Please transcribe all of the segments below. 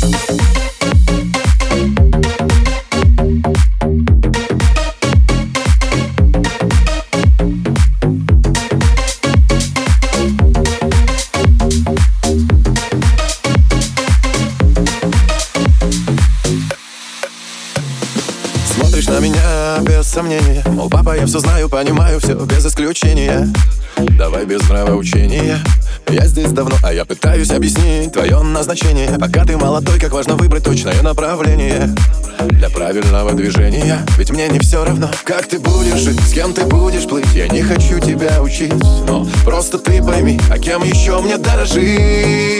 Thank you. Без сомнения. Мол, папа, я все знаю, понимаю все без исключения. Давай без нравоучения. Я здесь давно, а я пытаюсь объяснить твое назначение. Пока ты молодой, как важно выбрать точное направление Для правильного движения. Ведь мне не все равно, как ты будешь жить С кем ты будешь плыть, я не хочу тебя учить Но просто ты пойми, а кем еще мне дорожить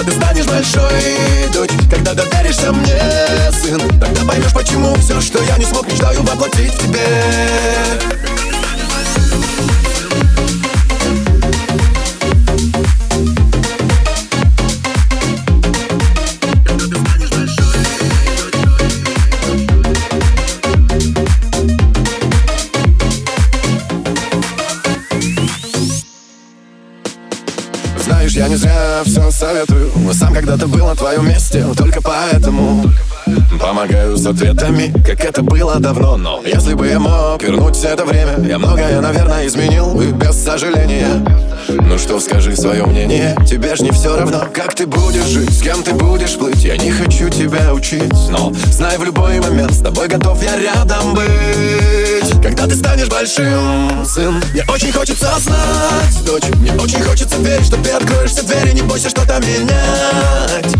Когда ты станешь большой, дочь Когда доверишься мне, сын Тогда поймешь, почему все, что я не смог Мечтаю воплотить в тебе Знаешь, я не зря все советую. Но сам когда-то был на твоем месте Только поэтому Помогаю с ответами, как это было давно. Но если бы я мог вернуть это время Я многое, наверное, изменил бы без сожаления. Ну что, скажи свое мнение Тебе ж не все равно, как ты будешь жить С кем ты будешь плыть? Я не хочу тебя учить Но знай в любой момент С тобой готов я рядом быть станешь большим, сын. Мне очень хочется знать, дочь Мне очень хочется верить, что ты откроешь все двери Не бойся что-то менять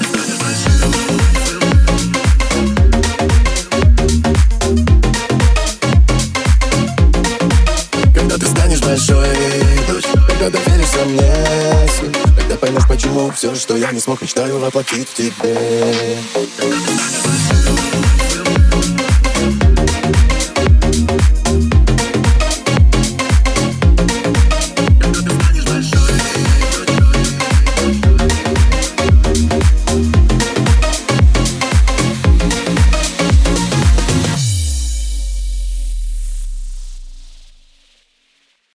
большой, дочь Когда доверишься мне, сын Тогда поймешь, почему все, что я не смог Мечтаю воплотить в тебе